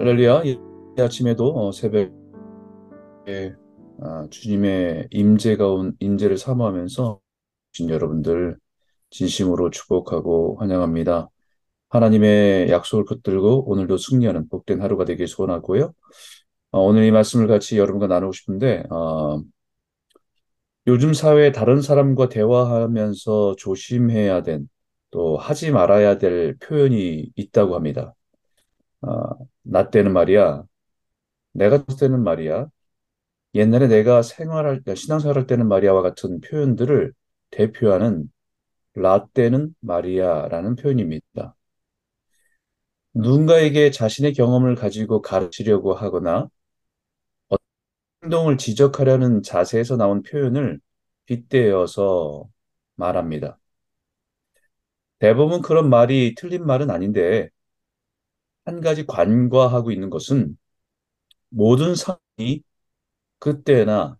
할렐루야, 이 아침에도 어, 새벽에 아, 주님의 임재가 온 임재를 사모하면서 주신 여러분들 진심으로 축복하고 환영합니다. 하나님의 약속을 붙들고 오늘도 승리하는 복된 하루가 되길 소원하고요. 어, 오늘 이 말씀을 같이 여러분과 나누고 싶은데 어, 요즘 사회에 다른 사람과 대화하면서 조심해야 된, 또 하지 말아야 될 표현이 있다고 합니다. 아, 나 때는 말이야, 내가 때는 말이야, 옛날에 내가 생활할, 신앙생활할 때는 마리아와 같은 표현들을 대표하는 라떼는 마리아라는 표현입니다. 누군가에게 자신의 경험을 가지고 가르치려고 하거나 어떤 행동을 지적하려는 자세에서 나온 표현을 빗대어서 말합니다. 대부분 그런 말이 틀린 말은 아닌데 한 가지 관과하고 있는 것은 모든 상황이 그때나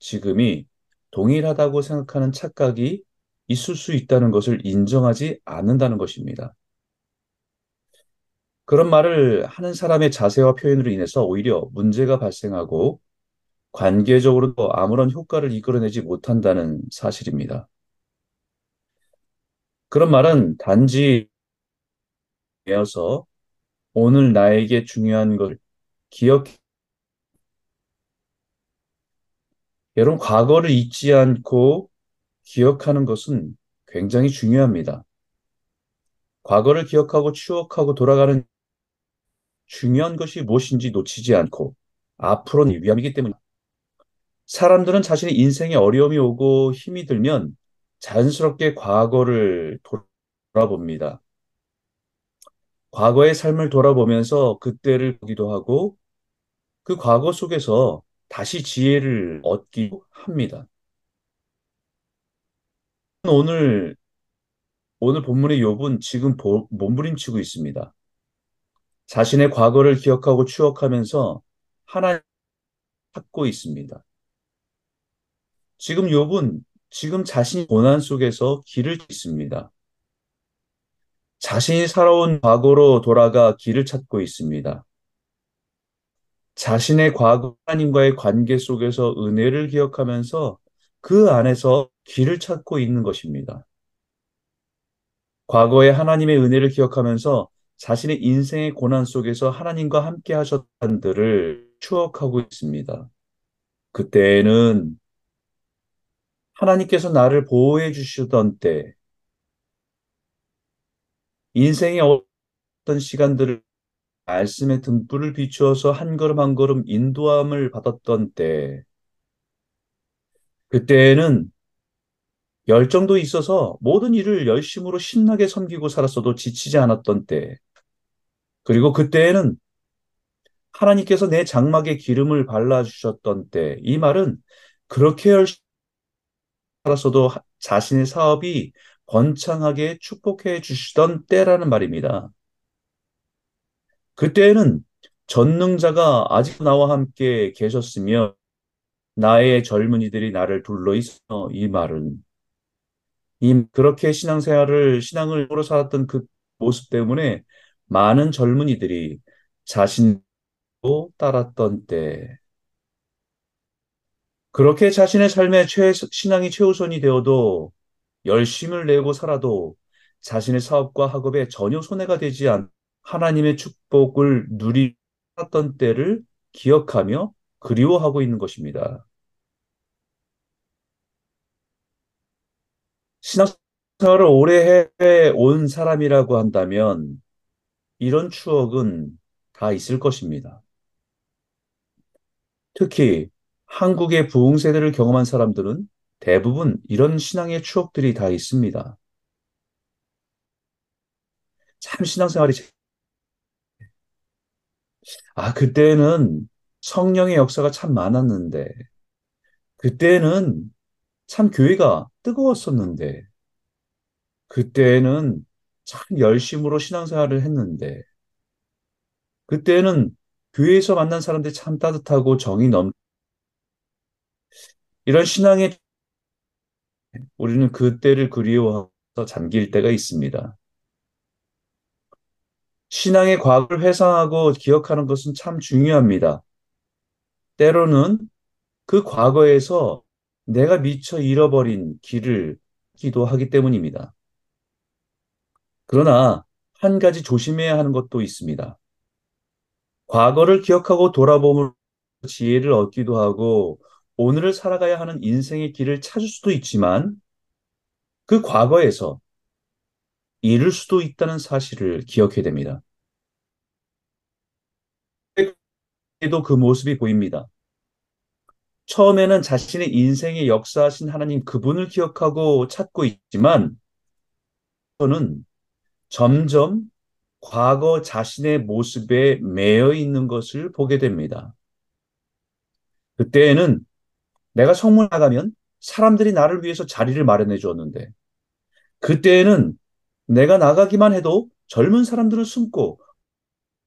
지금이 동일하다고 생각하는 착각이 있을 수 있다는 것을 인정하지 않는다는 것입니다. 그런 말을 하는 사람의 자세와 표현으로 인해서 오히려 문제가 발생하고 관계적으로도 아무런 효과를 이끌어내지 못한다는 사실입니다. 그런 말은 단지 되어서 오늘 나에게 중요한 걸 기억, 여러분, 과거를 잊지 않고 기억하는 것은 굉장히 중요합니다. 과거를 기억하고 추억하고 돌아가는 중요한 것이 무엇인지 놓치지 않고 앞으로는 위험이기 때문에 사람들은 자신의 인생에 어려움이 오고 힘이 들면 자연스럽게 과거를 돌아봅니다. 과거의 삶을 돌아보면서 그때를 보기도 하고 그 과거 속에서 다시 지혜를 얻기도 합니다. 오늘 오늘 본문의 욥은 지금 보, 몸부림치고 있습니다. 자신의 과거를 기억하고 추억하면서 하나님 찾고 있습니다. 지금 욥은 지금 자신이 고난 속에서 길을 있습니다. 자신이 살아온 과거로 돌아가 길을 찾고 있습니다. 자신의 과거 하나님과의 관계 속에서 은혜를 기억하면서 그 안에서 길을 찾고 있는 것입니다. 과거에 하나님의 은혜를 기억하면서 자신의 인생의 고난 속에서 하나님과 함께 하셨던 들을 추억하고 있습니다. 그때는 하나님께서 나를 보호해 주시던 때, 인생의 어떤 시간들을 말씀의 등불을 비추어서 한 걸음 한 걸음 인도함을 받았던 때, 그때는 열정도 있어서 모든 일을 열심으로 신나게 섬기고 살았어도 지치지 않았던 때, 그리고 그때에는 하나님께서 내 장막에 기름을 발라주셨던 때, 이 말은 그렇게 열심히 살았어도 자신의 사업이 번창하게 축복해 주시던 때라는 말입니다. 그때에는 전능자가 아직 나와 함께 계셨으며 나의 젊은이들이 나를 둘러 있어 이 말은 이 그렇게 신앙생활을 신앙을 으로 살았던 그 모습 때문에 많은 젊은이들이 자신도 따랐던 때 그렇게 자신의 삶의 최, 신앙이 최우선이 되어도 열심을 내고 살아도 자신의 사업과 학업에 전혀 손해가 되지 않 하나님의 축복을 누리던 때를 기억하며 그리워하고 있는 것입니다. 신앙생활을 오래 해온 사람이라고 한다면 이런 추억은 다 있을 것입니다. 특히 한국의 부흥 세대를 경험한 사람들은 대부분 이런 신앙의 추억들이 다 있습니다. 참 신앙생활이 아 그때는 성령의 역사가 참 많았는데 그때는 참 교회가 뜨거웠었는데 그때는 참 열심으로 신앙생활을 했는데 그때는 교회에서 만난 사람들이 참 따뜻하고 정이 넘 이런 신앙의 우리는 그 때를 그리워해서 잠길 때가 있습니다. 신앙의 과거를 회상하고 기억하는 것은 참 중요합니다. 때로는 그 과거에서 내가 미처 잃어버린 길을 기도하기 때문입니다. 그러나 한 가지 조심해야 하는 것도 있습니다. 과거를 기억하고 돌아보면 지혜를 얻기도 하고 오늘을 살아가야 하는 인생의 길을 찾을 수도 있지만 그 과거에서 잃을 수도 있다는 사실을 기억해야 됩니다. 에도 그 모습이 보입니다. 처음에는 자신의 인생의 역사하신 하나님 그분을 기억하고 찾고 있지만 저는 점점 과거 자신의 모습에 매여 있는 것을 보게 됩니다. 그때에는 내가 성문 나가면 사람들이 나를 위해서 자리를 마련해 주었는데 그때에는 내가 나가기만 해도 젊은 사람들은 숨고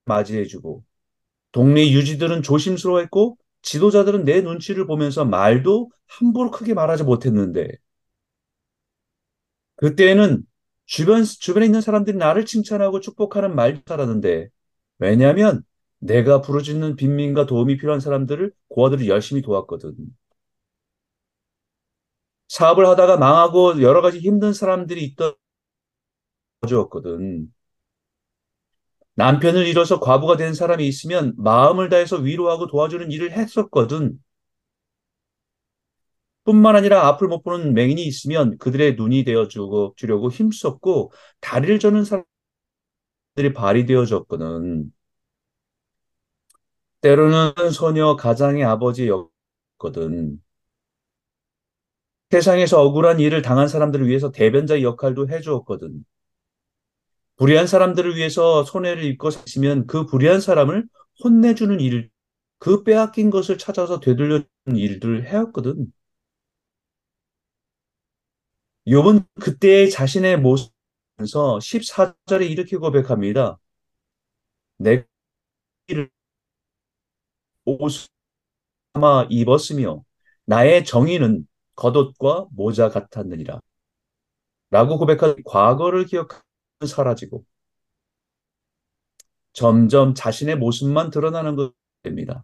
맞이해 주고 동네 유지들은 조심스러워했고 지도자들은 내 눈치를 보면서 말도 함부로 크게 말하지 못했는데 그때에는 주변 주변에 있는 사람들이 나를 칭찬하고 축복하는 말도 잘하는데 왜냐하면 내가 부르짖는 빈민과 도움이 필요한 사람들을 고아들을 열심히 도왔거든. 사업을 하다가 망하고 여러 가지 힘든 사람들이 있던 주었거든. 남편을 잃어서 과부가 된 사람이 있으면 마음을 다해서 위로하고 도와주는 일을 했었거든. 뿐만 아니라 앞을 못 보는 맹인이 있으면 그들의 눈이 되어 주려고 힘썼고 다리를 저는 사람들이 발이 되어 줬거든. 때로는 소녀 가장의 아버지였거든. 세상에서 억울한 일을 당한 사람들을 위해서 대변자 역할도 해주었거든. 불의한 사람들을 위해서 손해를 입고 사시면 그 불의한 사람을 혼내주는 일, 그 빼앗긴 것을 찾아서 되돌려주는 일들을 해왔거든. 욥은 그때의 자신의 모습에서 14절에 이렇게 고백합니다. 내 옷을 아마 입었으며 나의 정의는 겉옷과 모자 같았느니라. 라고 고백한 과거를 기억하며 사라지고 점점 자신의 모습만 드러나는 것 됩니다.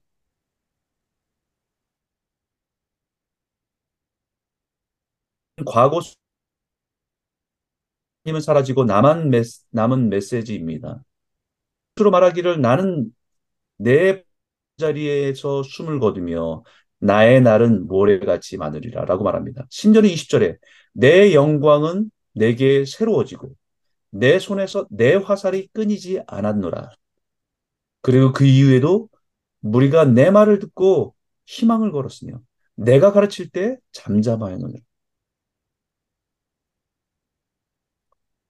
과거 님은 사라지고 나만 메, 남은 메시지입니다. 스스로 말하기를 나는 내 자리에서 숨을 거두며 나의 날은 모래같이 많으리라 라고 말합니다. 신전의 20절에 내 영광은 내게 새로워지고 내 손에서 내 화살이 끊이지 않았노라. 그리고 그 이후에도 무리가 내 말을 듣고 희망을 걸었으며 내가 가르칠 때 잠잠하였노라.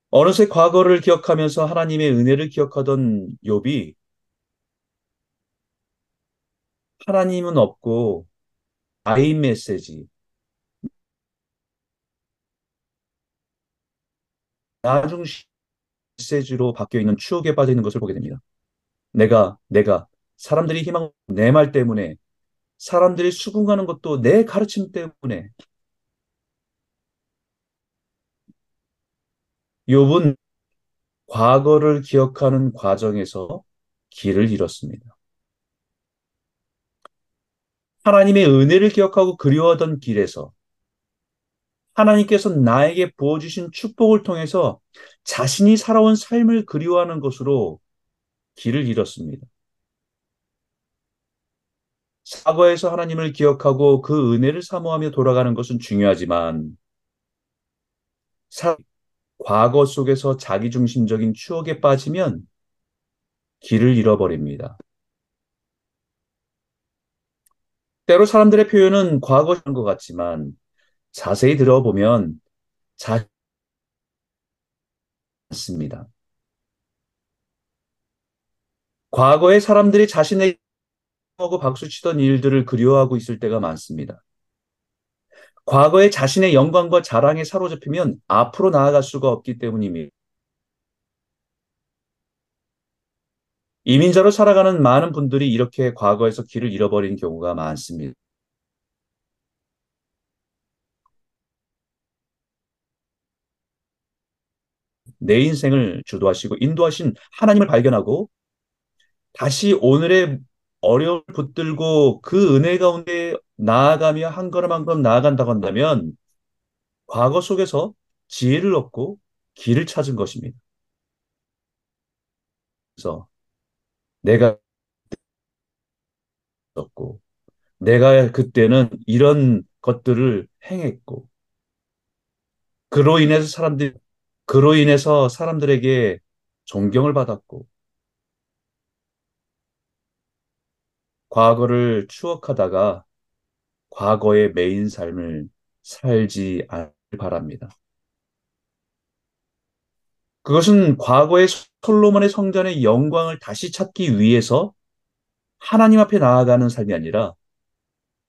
어느새 과거를 기억하면서 하나님의 은혜를 기억하던 욥이 하나님은 없고 아이 메시지 나중 메시지로 바뀌어 있는 추억에 빠져 있는 것을 보게 됩니다. 내가 내가 사람들이 희망 내 말 때문에 사람들이 수긍하는 것도 내 가르침 때문에 욥은 과거를 기억하는 과정에서 길을 잃었습니다. 하나님의 은혜를 기억하고 그리워하던 길에서 하나님께서 나에게 부어주신 축복을 통해서 자신이 살아온 삶을 그리워하는 것으로 길을 잃었습니다. 사과에서 하나님을 기억하고 그 은혜를 사모하며 돌아가는 것은 중요하지만 과거 속에서 자기중심적인 추억에 빠지면 길을 잃어버립니다. 때로 사람들의 표현은 과거인 것 같지만 자세히 들어보면 자 않습니다. 과거에 사람들이 자신의 하고 박수치던 일들을 그리워하고 있을 때가 많습니다. 과거에 자신의 영광과 자랑에 사로잡히면 앞으로 나아갈 수가 없기 때문입니다. 이민자로 살아가는 많은 분들이 이렇게 과거에서 길을 잃어버린 경우가 많습니다. 내 인생을 주도하시고 인도하신 하나님을 발견하고 다시 오늘의 어려움을 붙들고 그 은혜 가운데 나아가며 한 걸음 한 걸음 나아간다고 한다면 과거 속에서 지혜를 얻고 길을 찾은 것입니다. 그래서 내가 없고 내가 그때는 이런 것들을 행했고 그로 인해서 사람들 그로 인해서 사람들에게 존경을 받았고 과거를 추억하다가 과거의 메인 삶을 살지 않을 바랍니다. 그것은 과거의 솔로몬의 성전의 영광을 다시 찾기 위해서 하나님 앞에 나아가는 삶이 아니라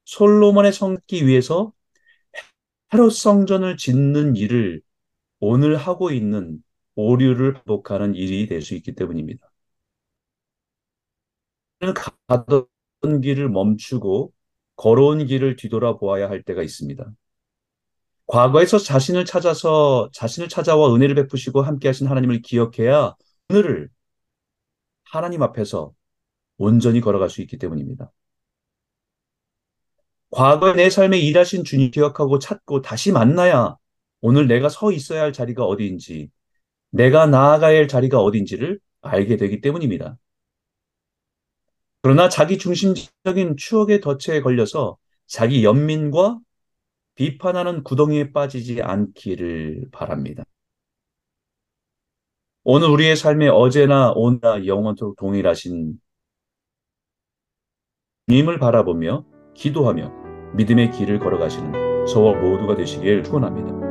솔로몬의 성기 위해서 헤롯 성전을 짓는 일을 오늘 하고 있는 오류를 반복하는 일이 될 수 있기 때문입니다. 가던 길을 멈추고 걸어온 길을 뒤돌아보아야 할 때가 있습니다. 과거에서 자신을 찾아서 자신을 찾아와 은혜를 베푸시고 함께 하신 하나님을 기억해야 오늘을 하나님 앞에서 온전히 걸어갈 수 있기 때문입니다. 과거의 내 삶에 일하신 주님 기억하고 찾고 다시 만나야 오늘 내가 서 있어야 할 자리가 어디인지, 내가 나아가야 할 자리가 어디인지를 알게 되기 때문입니다. 그러나 자기 중심적인 추억의 덫에 걸려서 자기 연민과 비판하는 구덩이에 빠지지 않기를 바랍니다. 오늘 우리의 삶에 어제나 오늘 영원토록 동일하신 주님을 바라보며 기도하며 믿음의 길을 걸어가시는 저와 모두가 되시길 축원합니다.